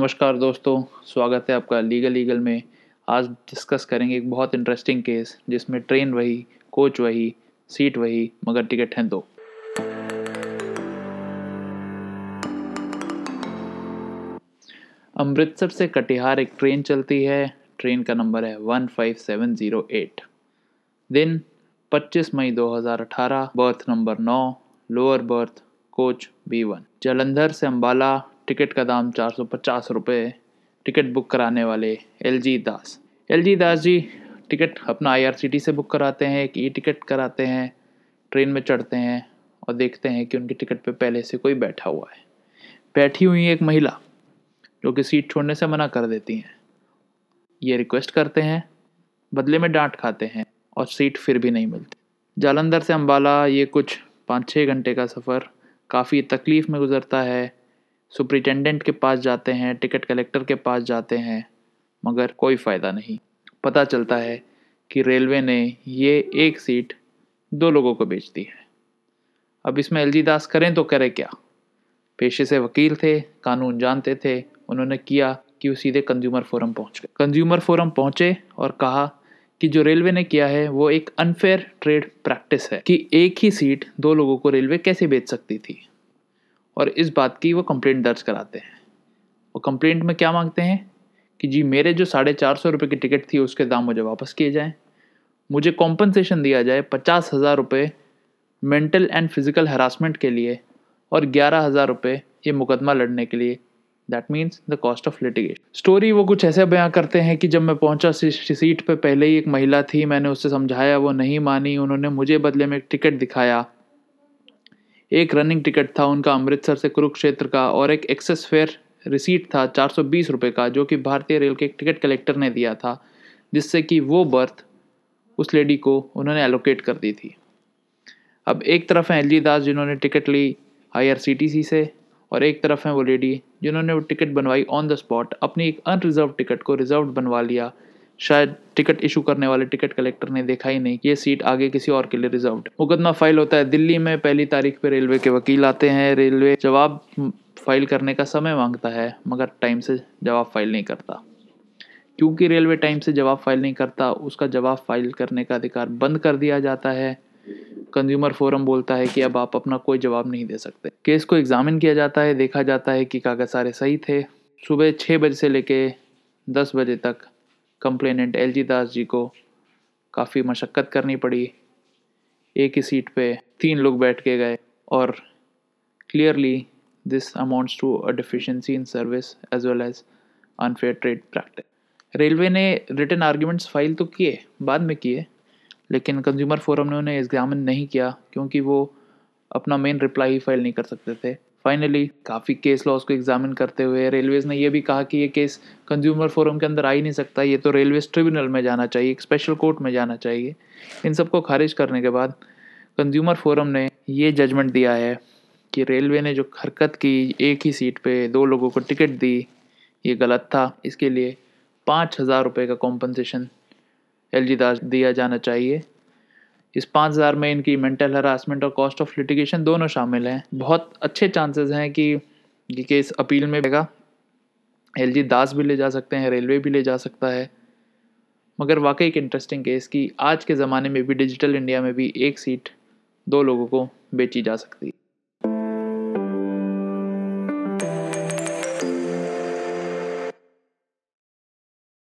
नमस्कार दोस्तों, स्वागत है आपका लीगल लीगल में। आज डिस्कस करेंगे एक बहुत इंटरेस्टिंग केस जिसमें ट्रेन वही कोच वही सीट वही, मगर टिकट हैं दो। अमृतसर से कटिहार एक ट्रेन चलती है। ट्रेन का नंबर है one five seven zero eight दिन 25 मई 2018 berth number 9 lower berth coach B one Jalandhar से अम्बाला टिकट का दाम चार सौ पचास रुपये टिकट बुक कराने वाले L G Das. L G Das ji, ticket अपना I R C T C book कराते हैं, एक ई टिकट कराते हैं, ट्रेन में चढ़ते हैं और देखते हैं कि उनकी टिकट पे पहले से कोई बैठा हुआ है। बैठी हुई एक महिला, जो कि सीट छोड़ने से मना कर देती हैं। ये रिक्वेस्ट करते हैं, बदले में डांट खाते हैं और सीट फिर भी नहीं मिलती। जालंधर से अम्बाला ये कुछ पाँच छः घंटे का सफ़र काफ़ी तकलीफ़ में गुजरता है सुप्रिटेंडेंट के पास जाते हैं, टिकट कलेक्टर के पास जाते हैं, मगर कोई फ़ायदा नहीं। पता चलता है कि रेलवे ने ये एक सीट दो लोगों को बेच दी है। अब इसमें एलजी दास करें तो करें क्या? पेशे से वकील थे, कानून जानते थे, उन्होंने किया कि वो सीधे कंज्यूमर फोरम पहुँच गए। कंज्यूमर फोरम पहुँचे और कहा कि जो रेलवे ने किया है, वो एक अनफेयर ट्रेड प्रैक्टिस है कि एक ही सीट दो लोगों को रेलवे कैसे बेच सकती थी। और इस बात की वो कंप्लेंट दर्ज कराते हैं। वो कंप्लेंट में क्या मांगते हैं? कि जी, मेरे जो साढ़े चार सौ रुपये की टिकट थी, उसके दाम मुझे वापस किए जाएँ। मुझे कॉम्पनसेशन दिया जाए पचास हज़ार रुपये मेंटल एंड फ़िज़िकल हरासमेंट के लिए और ग्यारह हज़ार रुपये ये मुकदमा लड़ने के लिए। That means the cost of litigation story वो कुछ ऐसे बयां करते हैं कि जब मैं पहुँचा सीट पे पहले ही एक महिला थी, मैंने उससे समझाया, वो नहीं मानी, उन्होंने मुझे बदले में एक टिकट दिखाया। एक रनिंग टिकट था उनका अमृतसर से कुरुक्षेत्र का और एक एक्सेस फेयर रिसीट था चार सौ बीस रुपये का, जो कि भारतीय रेल के टिकट कलेक्टर ने दिया था, जिससे कि वो बर्थ उस लेडी को उन्होंने एलोकेट कर दी थी। अब एक तरफ़ हैं एल दास जिन्होंने टिकट ली आई से, और एक तरफ़ हैं वो लेडी जिन्होंने वो टिकट बनवाई ऑन द स्पॉट अपनी एक अनरिजर्व टिकट को रिज़र्व बनवा लिया शायद टिकट इशू करने वाले टिकट कलेक्टर ने देखा ही नहीं कि ये सीट आगे किसी और के लिए रिज़र्व मुकदमा फ़ाइल होता है दिल्ली में, पहली तारीख पे रेलवे के वकील आते हैं। रेलवे जवाब फ़ाइल करने का समय माँगता है, मगर टाइम से जवाब फ़ाइल नहीं करता। क्योंकि रेलवे टाइम से जवाब फ़ाइल नहीं करता, उसका जवाब फ़ाइल करने का अधिकार बंद कर दिया जाता है। कंज्यूमर फोरम बोलता है कि अब आप अपना कोई जवाब नहीं दे सकते। केस को एग्जामिन किया जाता है, देखा जाता है कि कागज़ सारे सही थे। सुबह छः बजे से लेके दस बजे तक कंप्लेनेंट एल जी दास जी को काफ़ी मशक्क़त करनी पड़ी। एक ही सीट पे तीन लोग बैठ के गए और clearly this amounts to a deficiency in service as well as unfair trade practice railway ने रिटर्न आर्ग्यूमेंट्स फ़ाइल तो किए, बाद में किए, लेकिन कंज्यूमर फोरम ने उन्हें एग्जामिन नहीं किया क्योंकि वो अपना मेन रिप्लाई ही फ़ाइल नहीं कर सकते थे। फाइनली काफ़ी केस लॉस को एग्जामिन करते हुए रेलवेज़ ने यह भी कहा कि ये केस कंज्यूमर फोरम के अंदर आ ही नहीं सकता। ये तो रेलवे ट्रिब्यूनल में जाना चाहिए, एक स्पेशल कोर्ट में जाना चाहिए। इन सबको खारिज करने के बाद कंज्यूमर फोरम ने ये जजमेंट दिया है कि रेलवे ने जो हरकत की, एक ही सीट पे दो लोगों को टिकट दी, ये गलत था। इसके लिए पाँच हज़ार रुपये का कॉम्पनसेशन एल दास दिया जाना चाहिए। इस पाँच हज़ार में इनकी मेंटल हरासमेंट और कॉस्ट ऑफ़ लिटिगेशन दोनों शामिल हैं। बहुत अच्छे चांसेस हैं कि ये केस अपील में रहेगा एल दास भी ले जा सकते हैं रेलवे भी ले जा सकता है। मगर वाकई एक इंटरेस्टिंग केस कि आज के ज़माने में भी डिजिटल इंडिया में भी एक सीट दो लोगों को बेची जा सकती है।